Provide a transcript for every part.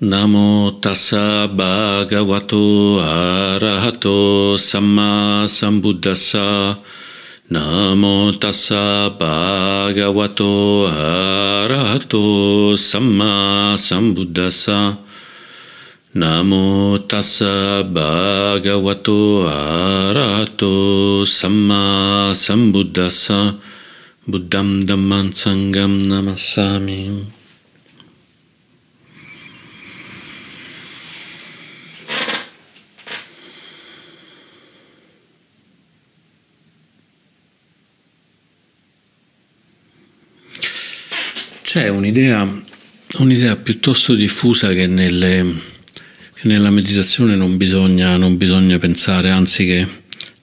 Namo tassa bhagavato arahato samma sambuddhassa. Namo tassa bhagavato arahato samma sambuddhassa. Namo tassa bhagavato arahato samma sambuddhassa. Buddham Dhamman Sangam Namassami C'è un'idea, un'idea piuttosto diffusa che, nelle, che nella meditazione non bisogna, non bisogna pensare, anzi che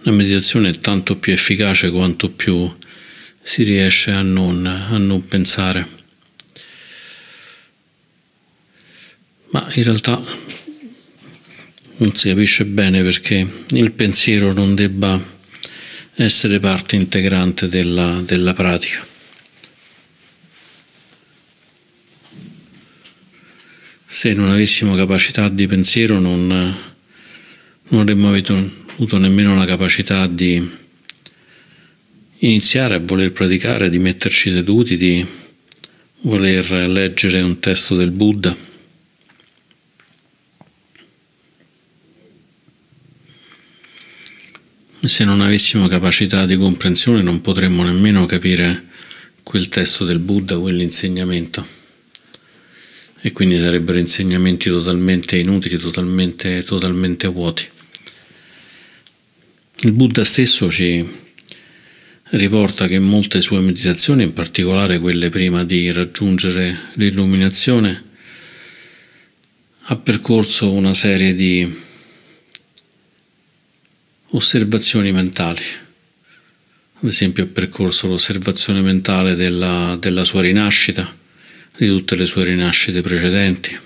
la meditazione è tanto più efficace quanto più si riesce a non, a non pensare. Ma in realtà non si capisce bene perché il pensiero non debba essere parte integrante della, della pratica. Se non avessimo capacità di pensiero non, non avremmo avuto nemmeno la capacità di iniziare a voler praticare, di metterci seduti, di voler leggere un testo del Buddha. Se non avessimo capacità di comprensione non potremmo nemmeno capire quel testo del Buddha, quell'insegnamento e quindi sarebbero insegnamenti totalmente inutili, totalmente, totalmente vuoti. Il Buddha stesso ci riporta che molte sue meditazioni, in particolare quelle prima di raggiungere l'illuminazione, ha percorso una serie di osservazioni mentali. Ad esempio ha percorso l'osservazione mentale della, della sua rinascita, di tutte le sue rinascite precedenti,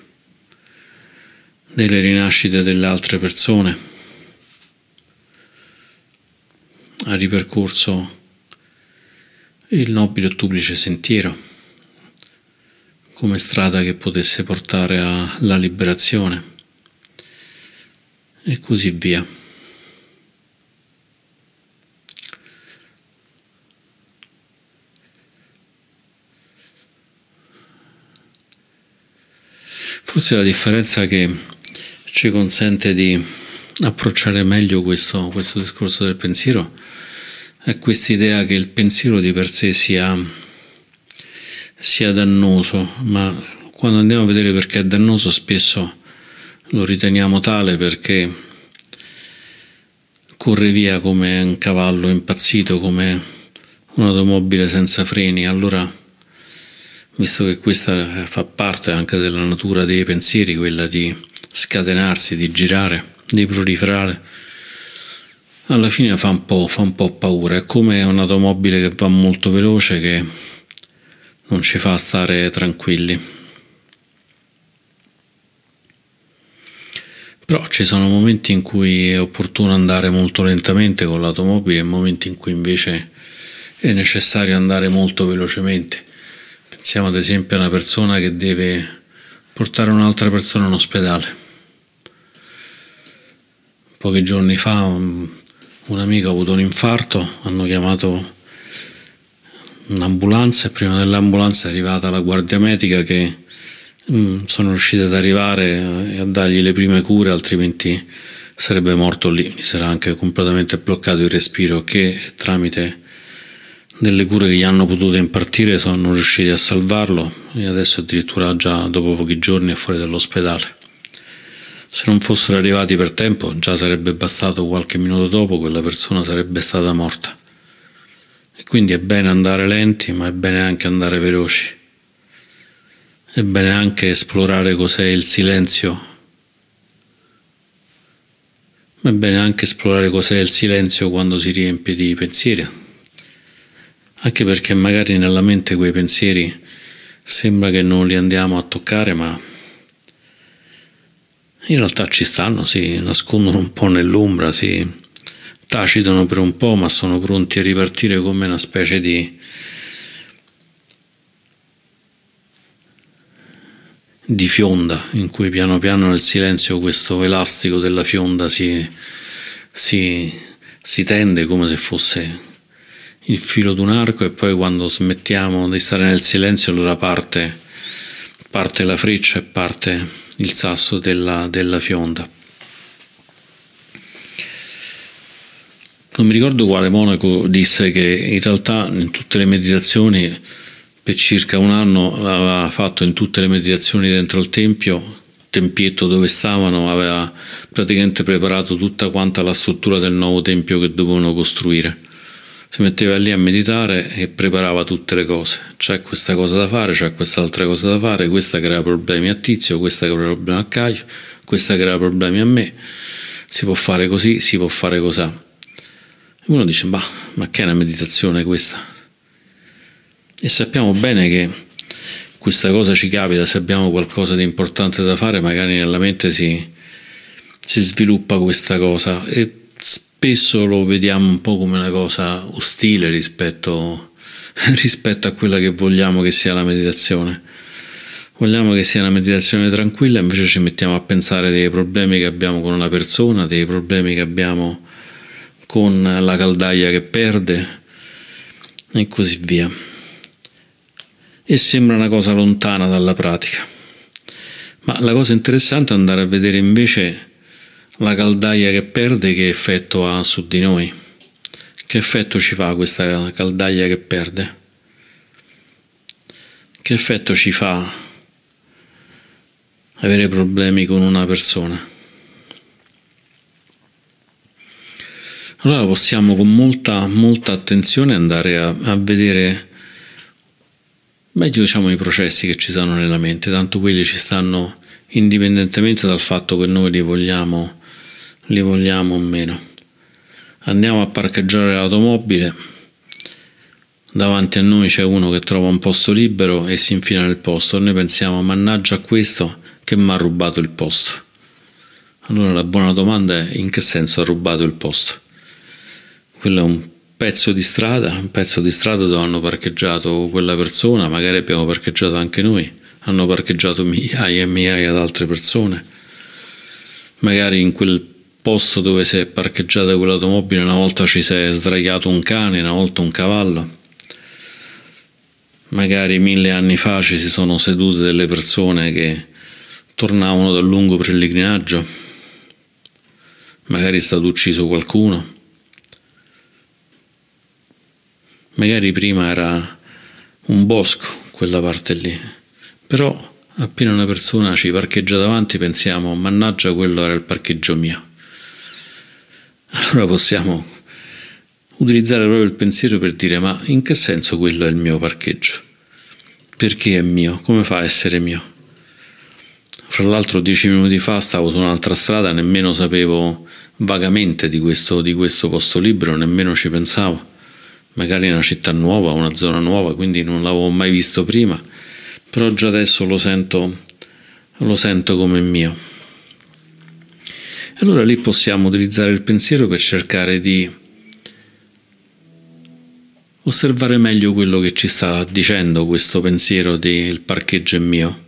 delle rinascite delle altre persone. Ha ripercorso il nobile e ottuplice sentiero come strada che potesse portare alla liberazione e così via. Forse la differenza che ci consente di approcciare meglio questo, questo discorso del pensiero è questa idea che il pensiero di per sé sia, sia dannoso, ma quando andiamo a vedere perché è dannoso spesso lo riteniamo tale perché corre via come un cavallo impazzito, come un'automobile senza freni, allora visto che questa fa parte anche della natura dei pensieri, quella di scatenarsi, di girare, di proliferare, alla fine fa un po', fa un po paura. È come un'automobile che va molto veloce che non ci fa stare tranquilli. Però ci sono momenti in cui è opportuno andare molto lentamente con l'automobile e momenti in cui invece è necessario andare molto velocemente. Pensiamo ad esempio a una persona che deve portare un'altra persona in ospedale. Pochi giorni fa un, un amico ha avuto un infarto, hanno chiamato un'ambulanza e prima dell'ambulanza è arrivata la guardia medica che mm, sono riusciti ad arrivare e a dargli le prime cure, altrimenti sarebbe morto lì, gli sarà anche completamente bloccato il respiro che tramite delle cure che gli hanno potuto impartire sono riusciti a salvarlo e adesso addirittura già dopo pochi giorni è fuori dall'ospedale. Se non fossero arrivati per tempo, già sarebbe bastato qualche minuto dopo, quella persona sarebbe stata morta. E quindi è bene andare lenti, ma è bene anche andare veloci. È bene anche esplorare cos'è il silenzio. Ma è bene anche esplorare cos'è il silenzio quando si riempie di pensieri, anche perché magari nella mente quei pensieri sembra che non li andiamo a toccare, ma in realtà ci stanno, si nascondono un po' nell'ombra, si tacitano per un po', ma sono pronti a ripartire come una specie di, di fionda, in cui piano piano nel silenzio questo elastico della fionda si, si, si tende come se fosse il filo di un arco e poi quando smettiamo di stare nel silenzio allora parte, parte la freccia e parte il sasso della, della fionda. Non mi ricordo quale monaco disse che in realtà in tutte le meditazioni per circa un anno aveva fatto in tutte le meditazioni dentro il tempio, tempietto dove stavano, aveva praticamente preparato tutta quanta la struttura del nuovo tempio che dovevano costruire. Si metteva lì a meditare e preparava tutte le cose. C'è questa cosa da fare, c'è quest'altra cosa da fare, questa crea problemi a Tizio, questa crea problemi a Caio, questa crea problemi a me. Si può fare così, si può fare così. Uno dice, ma, ma che è una meditazione questa? E sappiamo bene che questa cosa ci capita, se abbiamo qualcosa di importante da fare, magari nella mente si, si sviluppa questa cosa e spesso lo vediamo un po' come una cosa ostile rispetto, rispetto a quella che vogliamo che sia la meditazione. Vogliamo che sia una meditazione tranquilla, invece ci mettiamo a pensare dei problemi che abbiamo con una persona, dei problemi che abbiamo con la caldaia che perde e così via. E sembra una cosa lontana dalla pratica. Ma la cosa interessante è andare a vedere invece la caldaia che perde che effetto ha su di noi. Che effetto ci fa questa caldaia che perde? Che effetto ci fa avere problemi con una persona? allora possiamo con molta, molta attenzione andare a, a vedere meglio diciamo i processi che ci sono nella mente, tanto quelli ci stanno indipendentemente dal fatto che noi li vogliamo, li vogliamo o meno. Andiamo a parcheggiare l'automobile, davanti a noi c'è uno che trova un posto libero e si infila nel posto, e noi pensiamo mannaggia a questo che mi ha rubato il posto. Allora la buona domanda è in che senso ha rubato il posto? quello è un pezzo di strada, un pezzo di strada dove hanno parcheggiato quella persona, magari abbiamo parcheggiato anche noi, hanno parcheggiato migliaia e migliaia di altre persone, magari in quel posto dove si è parcheggiata quell'automobile una volta ci si è sdraiato un cane, una volta un cavallo, magari mille anni fa ci si sono sedute delle persone che tornavano dal lungo pellegrinaggio, magari è stato ucciso qualcuno. Magari prima era un bosco quella parte lì, però appena una persona ci parcheggia davanti pensiamo mannaggia quello era il parcheggio mio. Allora possiamo utilizzare proprio il pensiero per dire ma in che senso quello è il mio parcheggio? Perché è mio? Come fa a essere mio? Fra l'altro dieci minuti fa stavo su un'altra strada, nemmeno sapevo vagamente di questo, di questo posto libero, nemmeno ci pensavo magari una città nuova, una zona nuova, quindi non l'avevo mai visto prima, però già adesso lo sento, lo sento come mio. E allora lì possiamo utilizzare il pensiero per cercare di osservare meglio quello che ci sta dicendo questo pensiero del parcheggio è mio.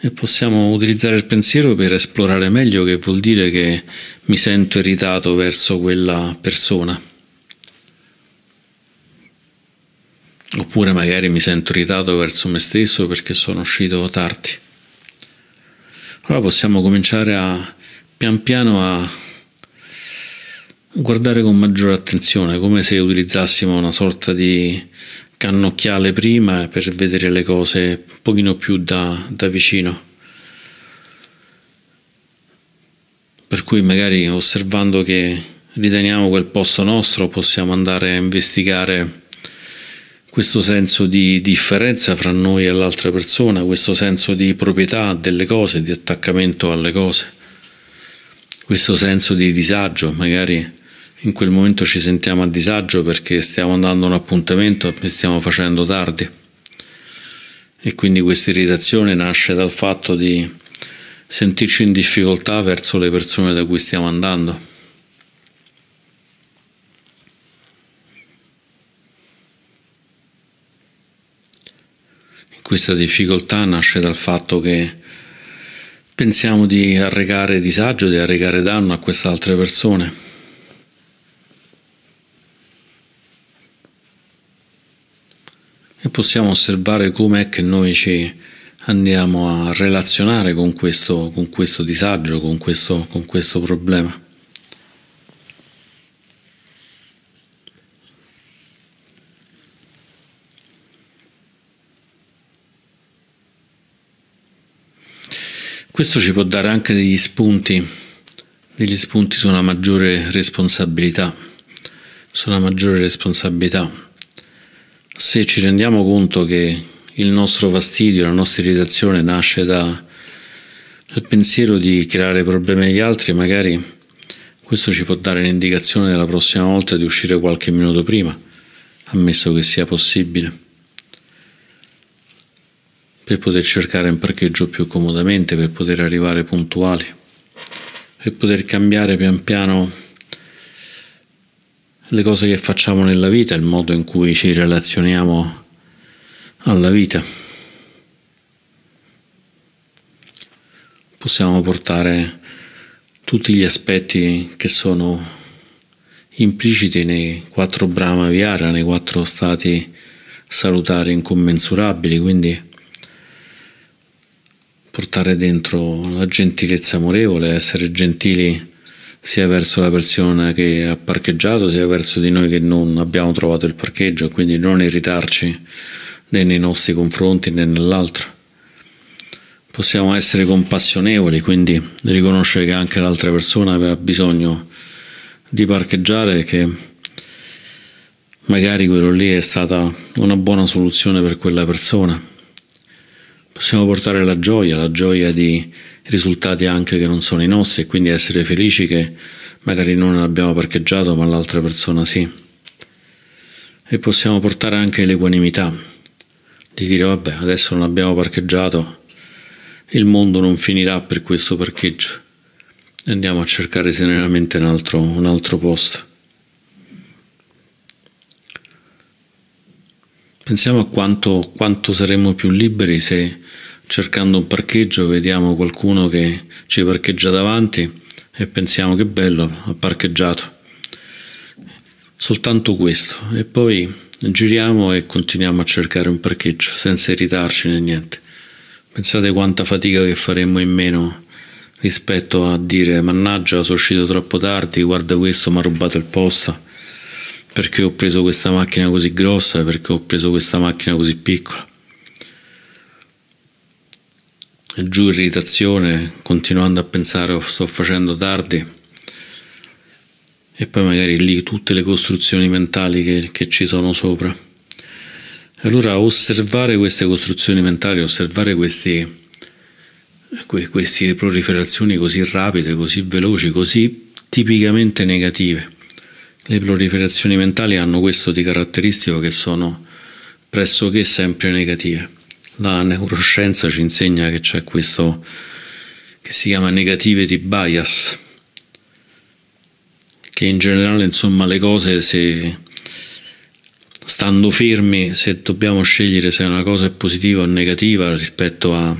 E possiamo utilizzare il pensiero per esplorare meglio che vuol dire che mi sento irritato verso quella persona. oppure magari mi sento irritato verso me stesso perché sono uscito tardi. Allora possiamo cominciare a pian piano a guardare con maggiore attenzione, come se utilizzassimo una sorta di cannocchiale prima per vedere le cose un pochino più da, da vicino. Per cui magari osservando che riteniamo quel posto nostro possiamo andare a investigare questo senso di differenza fra noi e l'altra persona, questo senso di proprietà delle cose, di attaccamento alle cose, questo senso di disagio, magari in quel momento ci sentiamo a disagio perché stiamo andando a un appuntamento e stiamo facendo tardi. E quindi questa irritazione nasce dal fatto di sentirci in difficoltà verso le persone da cui stiamo andando. questa difficoltà nasce dal fatto che pensiamo di arrecare disagio, di arrecare danno a queste altre persone. E possiamo osservare com'è che noi ci andiamo a relazionare con questo, con questo disagio, con questo, con questo problema. Questo ci può dare anche degli spunti, degli spunti su una maggiore responsabilità, su una maggiore responsabilità. Se ci rendiamo conto che il nostro fastidio, la nostra irritazione nasce da, dal pensiero di creare problemi agli altri, magari questo ci può dare l'indicazione della prossima volta di uscire qualche minuto prima, ammesso che sia possibile per poter cercare un parcheggio più comodamente, per poter arrivare puntuali, per poter cambiare pian piano le cose che facciamo nella vita, il modo in cui ci relazioniamo alla vita. Possiamo portare tutti gli aspetti che sono impliciti nei quattro Brahma Vihara, nei quattro stati salutari incommensurabili, quindi portare dentro la gentilezza amorevole, essere gentili sia verso la persona che ha parcheggiato, sia verso di noi che non abbiamo trovato il parcheggio, quindi non irritarci né nei nostri confronti né nell'altro. Possiamo essere compassionevoli, quindi riconoscere che anche l'altra persona aveva bisogno di parcheggiare che magari quello lì è stata una buona soluzione per quella persona possiamo portare la gioia, la gioia di risultati anche che non sono i nostri e quindi essere felici che magari non abbiamo parcheggiato ma l'altra persona sì. E possiamo portare anche l'equanimità, di dire vabbè adesso non abbiamo parcheggiato, il mondo non finirà per questo parcheggio, andiamo a cercare serenamente un altro, un altro posto. Pensiamo a quanto, quanto saremmo più liberi se cercando un parcheggio vediamo qualcuno che ci parcheggia davanti e pensiamo che bello, ha parcheggiato. Soltanto questo. E poi giriamo e continuiamo a cercare un parcheggio senza irritarci né niente. Pensate quanta fatica che faremmo in meno rispetto a dire mannaggia sono uscito troppo tardi, guarda questo mi ha rubato il posto perché ho preso questa macchina così grossa, perché ho preso questa macchina così piccola. E giù irritazione, continuando a pensare oh, sto facendo tardi. E poi magari lì tutte le costruzioni mentali che, che ci sono sopra. Allora osservare queste costruzioni mentali, osservare questi, queste proliferazioni così rapide, così veloci, così tipicamente negative le proliferazioni mentali hanno questo di caratteristico che sono pressoché sempre negative. La neuroscienza ci insegna che c'è questo che si chiama negativity bias, che in generale insomma le cose se stando fermi, se dobbiamo scegliere se una cosa è positiva o negativa rispetto a,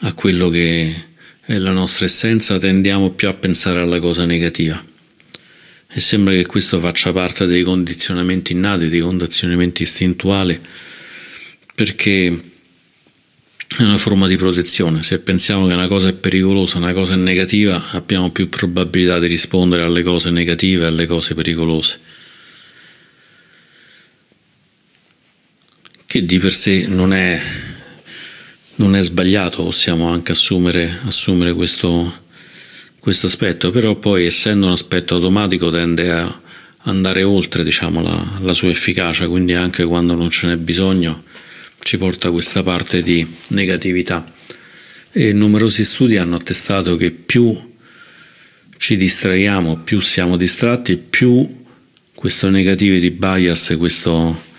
a quello che è la nostra essenza, tendiamo più a pensare alla cosa negativa. E sembra che questo faccia parte dei condizionamenti innati, dei condizionamenti istintuali, perché è una forma di protezione. Se pensiamo che una cosa è pericolosa, una cosa è negativa, abbiamo più probabilità di rispondere alle cose negative, alle cose pericolose. Che di per sé non è, non è sbagliato, possiamo anche assumere, assumere questo, questo aspetto, però poi essendo un aspetto automatico tende a andare oltre diciamo, la, la sua efficacia, quindi anche quando non ce n'è bisogno ci porta questa parte di negatività. E numerosi studi hanno attestato che più ci distraiamo, più siamo distratti, più questo negativity bias, questo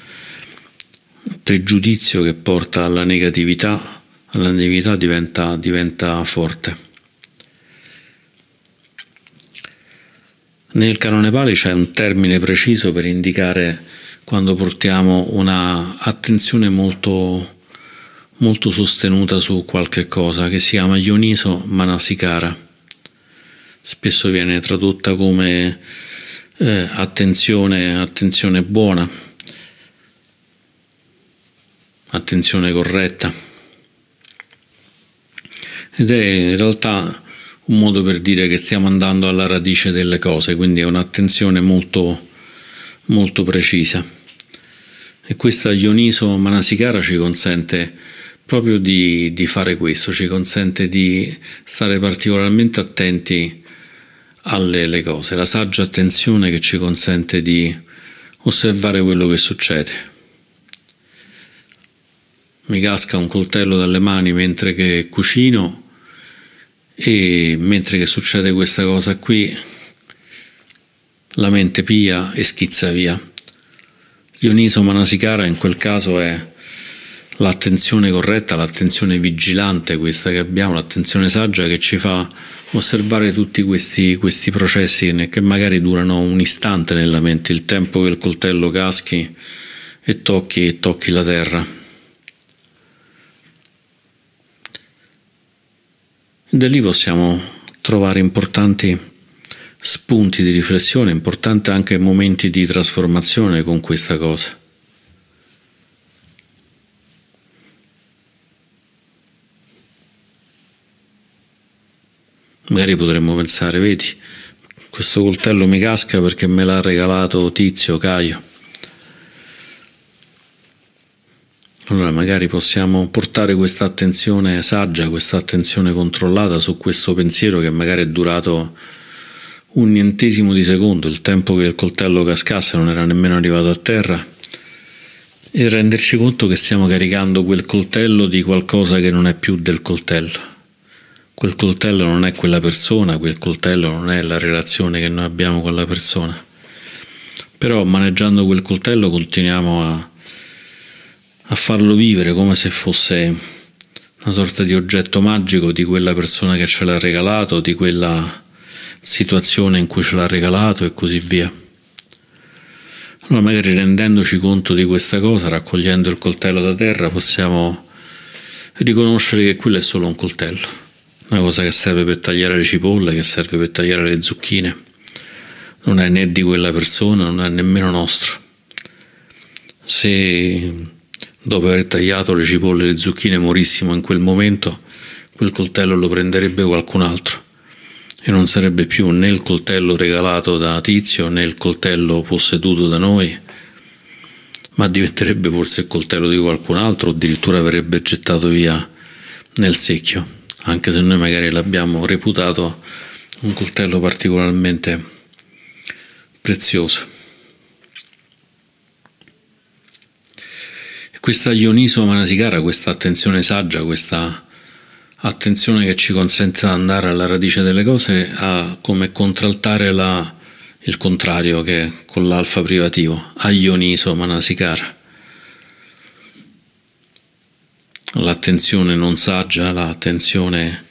pregiudizio che porta alla negatività, alla negatività diventa, diventa forte. Nel canone Pali c'è un termine preciso per indicare quando portiamo una attenzione molto, molto sostenuta su qualche cosa che si chiama Ioniso Manasikara. Spesso viene tradotta come eh, attenzione, attenzione buona, attenzione corretta. Ed è in realtà un modo per dire che stiamo andando alla radice delle cose, quindi è un'attenzione molto, molto precisa. E questa Ioniso Manasikara ci consente proprio di, di fare questo, ci consente di stare particolarmente attenti alle cose, la saggia attenzione che ci consente di osservare quello che succede. Mi casca un coltello dalle mani mentre che cucino e mentre che succede questa cosa qui la mente pia e schizza via. Dioniso Manasikara in quel caso è l'attenzione corretta, l'attenzione vigilante questa che abbiamo, l'attenzione saggia che ci fa osservare tutti questi, questi processi che magari durano un istante nella mente, il tempo che il coltello caschi e tocchi, e tocchi la terra. Da lì possiamo trovare importanti spunti di riflessione, importanti anche momenti di trasformazione con questa cosa. Magari potremmo pensare, vedi, questo coltello mi casca perché me l'ha regalato Tizio Caio. Allora magari possiamo portare questa attenzione saggia, questa attenzione controllata su questo pensiero che magari è durato un nientesimo di secondo, il tempo che il coltello cascasse non era nemmeno arrivato a terra, e renderci conto che stiamo caricando quel coltello di qualcosa che non è più del coltello. Quel coltello non è quella persona, quel coltello non è la relazione che noi abbiamo con la persona. Però maneggiando quel coltello continuiamo a, a farlo vivere come se fosse una sorta di oggetto magico di quella persona che ce l'ha regalato, di quella situazione in cui ce l'ha regalato e così via. Allora magari rendendoci conto di questa cosa, raccogliendo il coltello da terra, possiamo riconoscere che quello è solo un coltello una cosa che serve per tagliare le cipolle, che serve per tagliare le zucchine. Non è né di quella persona, non è nemmeno nostro. Se dopo aver tagliato le cipolle e le zucchine morissimo in quel momento, quel coltello lo prenderebbe qualcun altro e non sarebbe più né il coltello regalato da Tizio né il coltello posseduto da noi, ma diventerebbe forse il coltello di qualcun altro addirittura verrebbe gettato via nel secchio anche se noi magari l'abbiamo reputato un coltello particolarmente prezioso. Questa Ioniso Manasikara, questa attenzione saggia, questa attenzione che ci consente di andare alla radice delle cose, ha come contraltare la, il contrario che è con l'alfa privativo, a Ioniso Manasikara l'attenzione non saggia, l'attenzione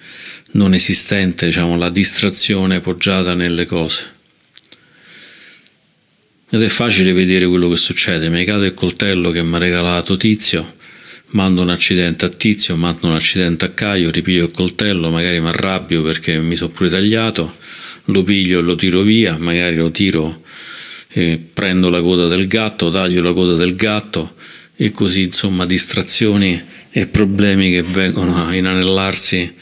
non esistente, diciamo, la distrazione poggiata nelle cose. Ed è facile vedere quello che succede, mi cade il coltello che mi ha regalato Tizio, mando un accidente a Tizio, mando un accidente a Caio, ripiglio il coltello, magari mi arrabbio perché mi sono pure tagliato, lo piglio e lo tiro via, magari lo tiro e prendo la coda del gatto, taglio la coda del gatto e così insomma distrazioni e problemi che vengono a inanellarsi,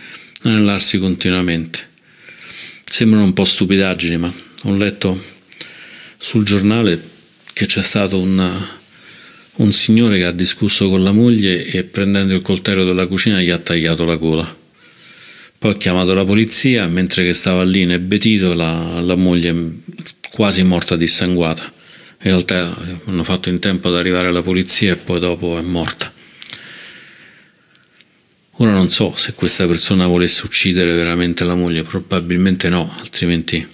inanellarsi continuamente. Sembrano un po' stupidaggini, ma ho letto sul giornale che c'è stato una, un signore che ha discusso con la moglie e prendendo il coltello della cucina gli ha tagliato la gola. Poi ha chiamato la polizia, mentre che stava lì inebetito, la, la moglie quasi morta dissanguata. In realtà hanno fatto in tempo ad arrivare alla polizia e poi dopo è morta. Ora non so se questa persona volesse uccidere veramente la moglie, probabilmente no, altrimenti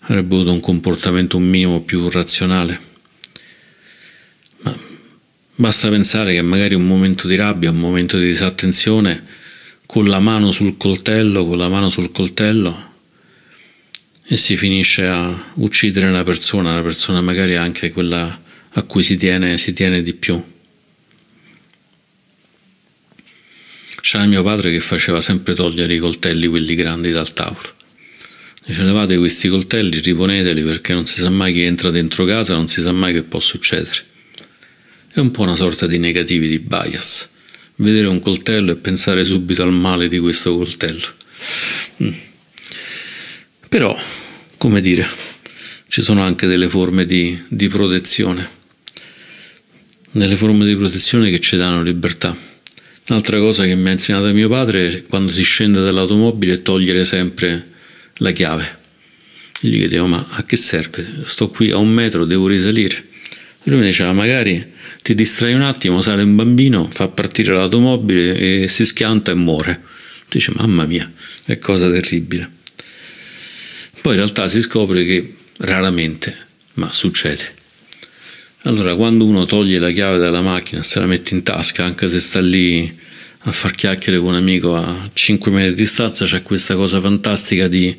avrebbe avuto un comportamento un minimo più razionale. Basta pensare che magari un momento di rabbia, un momento di disattenzione, con la mano sul coltello, con la mano sul coltello, e si finisce a uccidere una persona, una persona magari anche quella a cui si tiene, si tiene di più. C'era mio padre che faceva sempre togliere i coltelli, quelli grandi dal tavolo. Dice levate questi coltelli, riponeteli perché non si sa mai chi entra dentro casa, non si sa mai che può succedere. È un po' una sorta di negativi di bias. Vedere un coltello e pensare subito al male di questo coltello. Mm. Però, come dire, ci sono anche delle forme di, di protezione, delle forme di protezione che ci danno libertà. Un'altra cosa che mi ha insegnato mio padre è quando si scende dall'automobile è togliere sempre la chiave. Gli chiedevo ma a che serve? Sto qui a un metro, devo risalire. Lui mi diceva magari ti distrai un attimo, sale un bambino, fa partire l'automobile e si schianta e muore. Dice mamma mia, è cosa terribile. Poi in realtà si scopre che raramente, ma succede. Allora, quando uno toglie la chiave dalla macchina, se la mette in tasca, anche se sta lì a far chiacchiere con un amico a 5 metri di distanza, c'è questa cosa fantastica di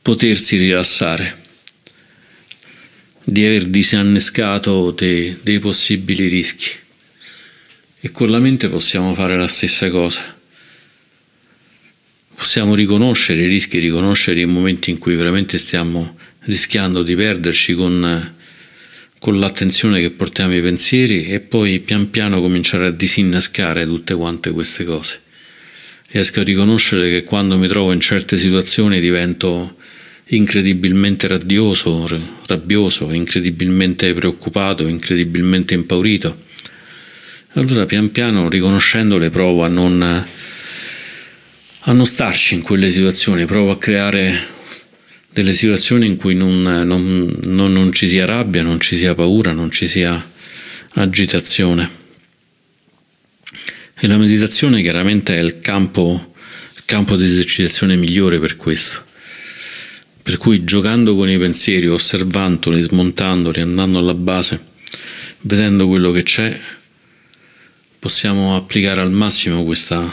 potersi rilassare, di aver disannescato dei, dei possibili rischi. E con la mente possiamo fare la stessa cosa. Possiamo riconoscere i rischi, riconoscere i momenti in cui veramente stiamo rischiando di perderci con, con l'attenzione che portiamo ai pensieri e poi pian piano cominciare a disinnescare tutte quante queste cose. Riesco a riconoscere che quando mi trovo in certe situazioni divento incredibilmente radioso, rabbioso, incredibilmente preoccupato, incredibilmente impaurito. Allora pian piano riconoscendole provo a non, a non starci in quelle situazioni, provo a creare delle situazioni in cui non, non, non, non ci sia rabbia, non ci sia paura, non ci sia agitazione. E la meditazione chiaramente è il campo, il campo di esercitazione migliore per questo. Per cui giocando con i pensieri, osservandoli, smontandoli, andando alla base, vedendo quello che c'è, possiamo applicare al massimo questa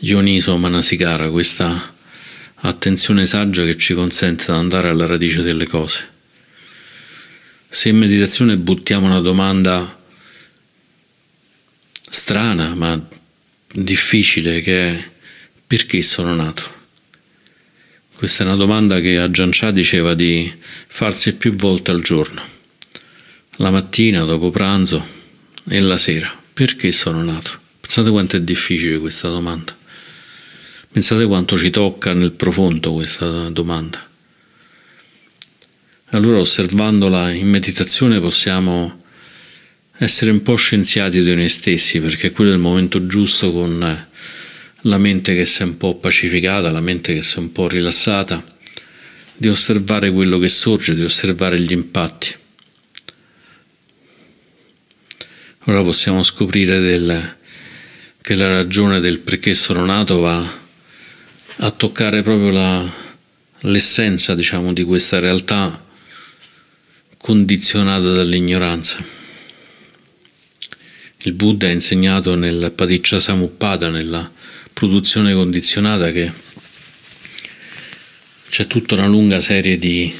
Ioniso Manasikara, questa attenzione saggia che ci consente di andare alla radice delle cose. Se in meditazione buttiamo una domanda strana ma difficile che è perché sono nato? Questa è una domanda che a Giancià diceva di farsi più volte al giorno, la mattina, dopo pranzo e la sera. Perché sono nato? Pensate quanto è difficile questa domanda. Pensate quanto ci tocca nel profondo questa domanda. Allora osservandola in meditazione possiamo essere un po' scienziati di noi stessi perché quello è il momento giusto con la mente che si è un po' pacificata, la mente che si è un po' rilassata, di osservare quello che sorge, di osservare gli impatti. Ora possiamo scoprire del, che la ragione del perché sono nato va a toccare proprio la, l'essenza, diciamo, di questa realtà condizionata dall'ignoranza. Il Buddha ha insegnato nel Padiccia Samuppada, nella produzione condizionata, che c'è tutta una lunga serie di,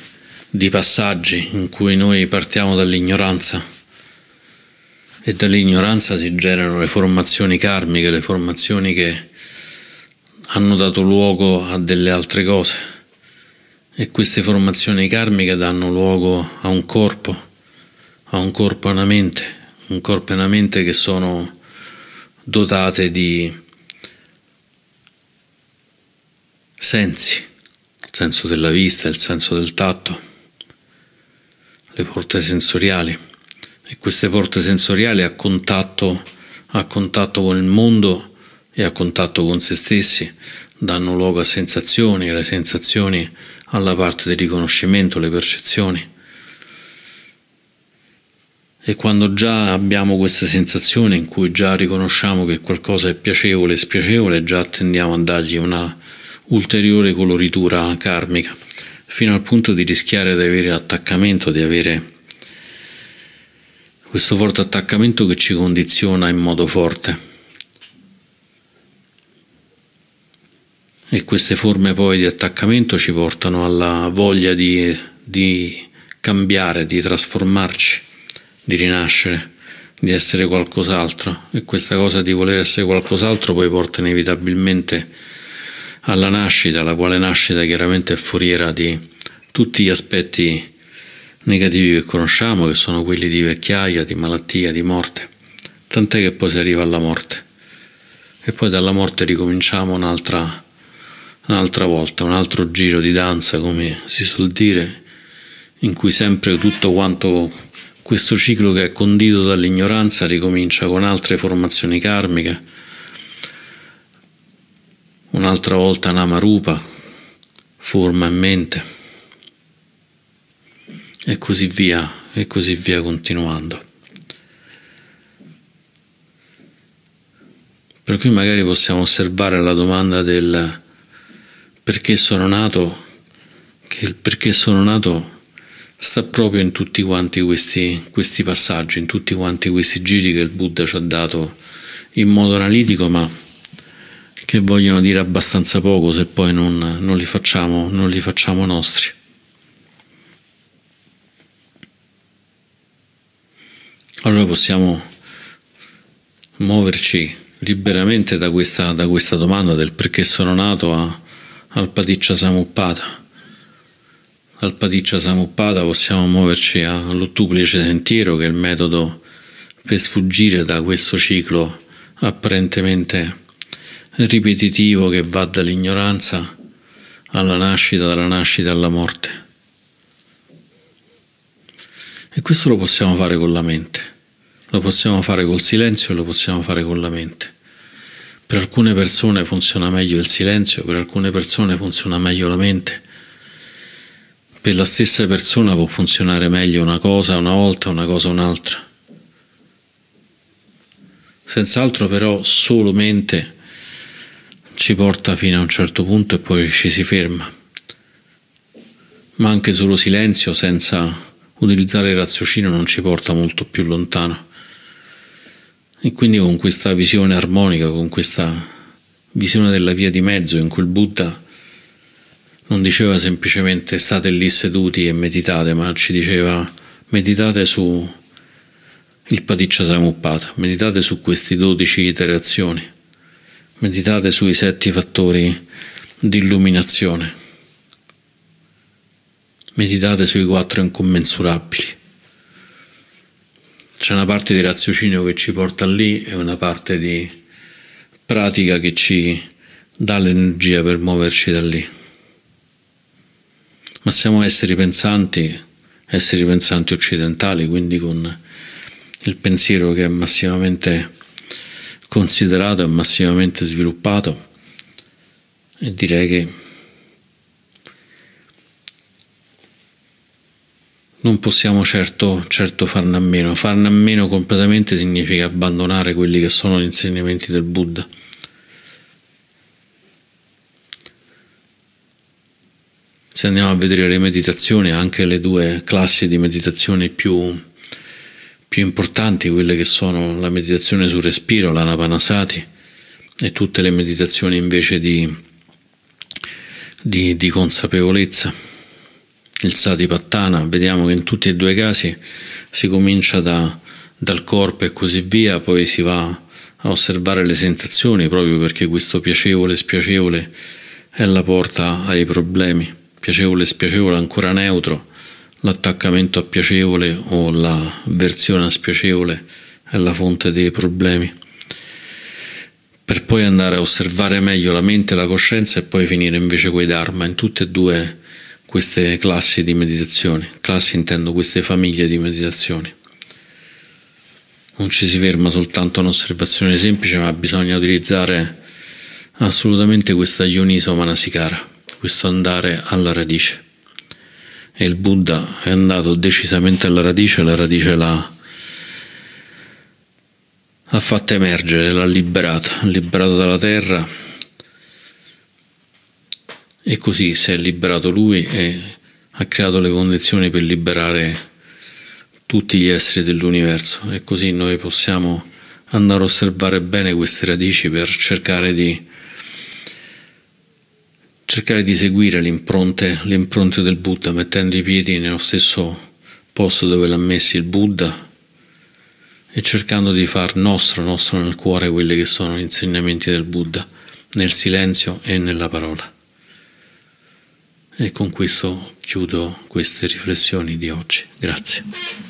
di passaggi in cui noi partiamo dall'ignoranza e dall'ignoranza si generano le formazioni karmiche, le formazioni che hanno dato luogo a delle altre cose. E queste formazioni karmiche danno luogo a un corpo, a un corpo e una mente, un corpo e una mente che sono dotate di sensi, il senso della vista, il senso del tatto, le porte sensoriali e queste porte sensoriali a contatto, a contatto con il mondo e a contatto con se stessi danno luogo a sensazioni le sensazioni alla parte del riconoscimento, le percezioni. E quando già abbiamo queste sensazioni in cui già riconosciamo che qualcosa è piacevole e spiacevole, già tendiamo a dargli una ulteriore coloritura karmica, fino al punto di rischiare di avere attaccamento, di avere questo forte attaccamento che ci condiziona in modo forte. e queste forme poi di attaccamento ci portano alla voglia di, di cambiare, di trasformarci, di rinascere, di essere qualcos'altro e questa cosa di voler essere qualcos'altro poi porta inevitabilmente alla nascita, la quale nascita chiaramente è foriera di tutti gli aspetti negativi che conosciamo, che sono quelli di vecchiaia, di malattia, di morte, tant'è che poi si arriva alla morte. E poi dalla morte ricominciamo un'altra, un'altra volta, un altro giro di danza, come si suol dire, in cui sempre tutto quanto questo ciclo che è condito dall'ignoranza ricomincia con altre formazioni karmiche, un'altra volta Namarupa, forma e mente, e così via, e così via continuando. Per cui magari possiamo osservare la domanda del perché sono nato, che il perché sono nato sta proprio in tutti quanti questi, questi passaggi, in tutti quanti questi giri che il Buddha ci ha dato in modo analitico, ma che vogliono dire abbastanza poco se poi non, non, li, facciamo, non li facciamo nostri. Allora possiamo muoverci liberamente da questa, da questa domanda del perché sono nato a, al Paticcia Samuppada al Paticcia Samuppada possiamo muoverci all'ottuplice sentiero che è il metodo per sfuggire da questo ciclo apparentemente ripetitivo che va dall'ignoranza alla nascita, dalla nascita alla morte. E questo lo possiamo fare con la mente, lo possiamo fare col silenzio e lo possiamo fare con la mente. Per alcune persone funziona meglio il silenzio, per alcune persone funziona meglio la mente per la stessa persona può funzionare meglio una cosa una volta, una cosa un'altra. Senz'altro però solo mente ci porta fino a un certo punto e poi ci si ferma. Ma anche solo silenzio senza utilizzare il raziocinio non ci porta molto più lontano. E quindi con questa visione armonica, con questa visione della via di mezzo in cui il Buddha non diceva semplicemente state lì seduti e meditate, ma ci diceva meditate su il Paticcia Samuppata, meditate su queste dodici iterazioni, meditate sui sette fattori di illuminazione, meditate sui quattro incommensurabili. C'è una parte di raziocinio che ci porta lì e una parte di pratica che ci dà l'energia per muoverci da lì ma siamo esseri pensanti, esseri pensanti occidentali, quindi con il pensiero che è massimamente considerato e massimamente sviluppato e direi che non possiamo certo, certo farne a meno. Farne a meno completamente significa abbandonare quelli che sono gli insegnamenti del Buddha. Se andiamo a vedere le meditazioni, anche le due classi di meditazioni più, più importanti, quelle che sono la meditazione sul respiro, l'anapanasati, e tutte le meditazioni invece di, di, di consapevolezza, il satipattana, vediamo che in tutti e due i casi si comincia da, dal corpo e così via, poi si va a osservare le sensazioni proprio perché questo piacevole e spiacevole è la porta ai problemi. Piacevole e spiacevole ancora neutro, l'attaccamento piacevole o l'avversione a spiacevole è la fonte dei problemi. Per poi andare a osservare meglio la mente e la coscienza e poi finire invece con i Dharma in tutte e due queste classi di meditazione. Classi intendo queste famiglie di meditazioni. Non ci si ferma soltanto a un'osservazione semplice, ma bisogna utilizzare assolutamente questa Yoniso Manasikara questo andare alla radice. E il Buddha è andato decisamente alla radice, la radice l'ha, l'ha fatta emergere, l'ha liberata, liberato dalla terra. E così si è liberato lui e ha creato le condizioni per liberare tutti gli esseri dell'universo. E così noi possiamo andare a osservare bene queste radici per cercare di cercare di seguire le impronte, le impronte del Buddha mettendo i piedi nello stesso posto dove l'ha messi il Buddha e cercando di far nostro, nostro nel cuore quelli che sono gli insegnamenti del Buddha, nel silenzio e nella parola. E con questo chiudo queste riflessioni di oggi. Grazie.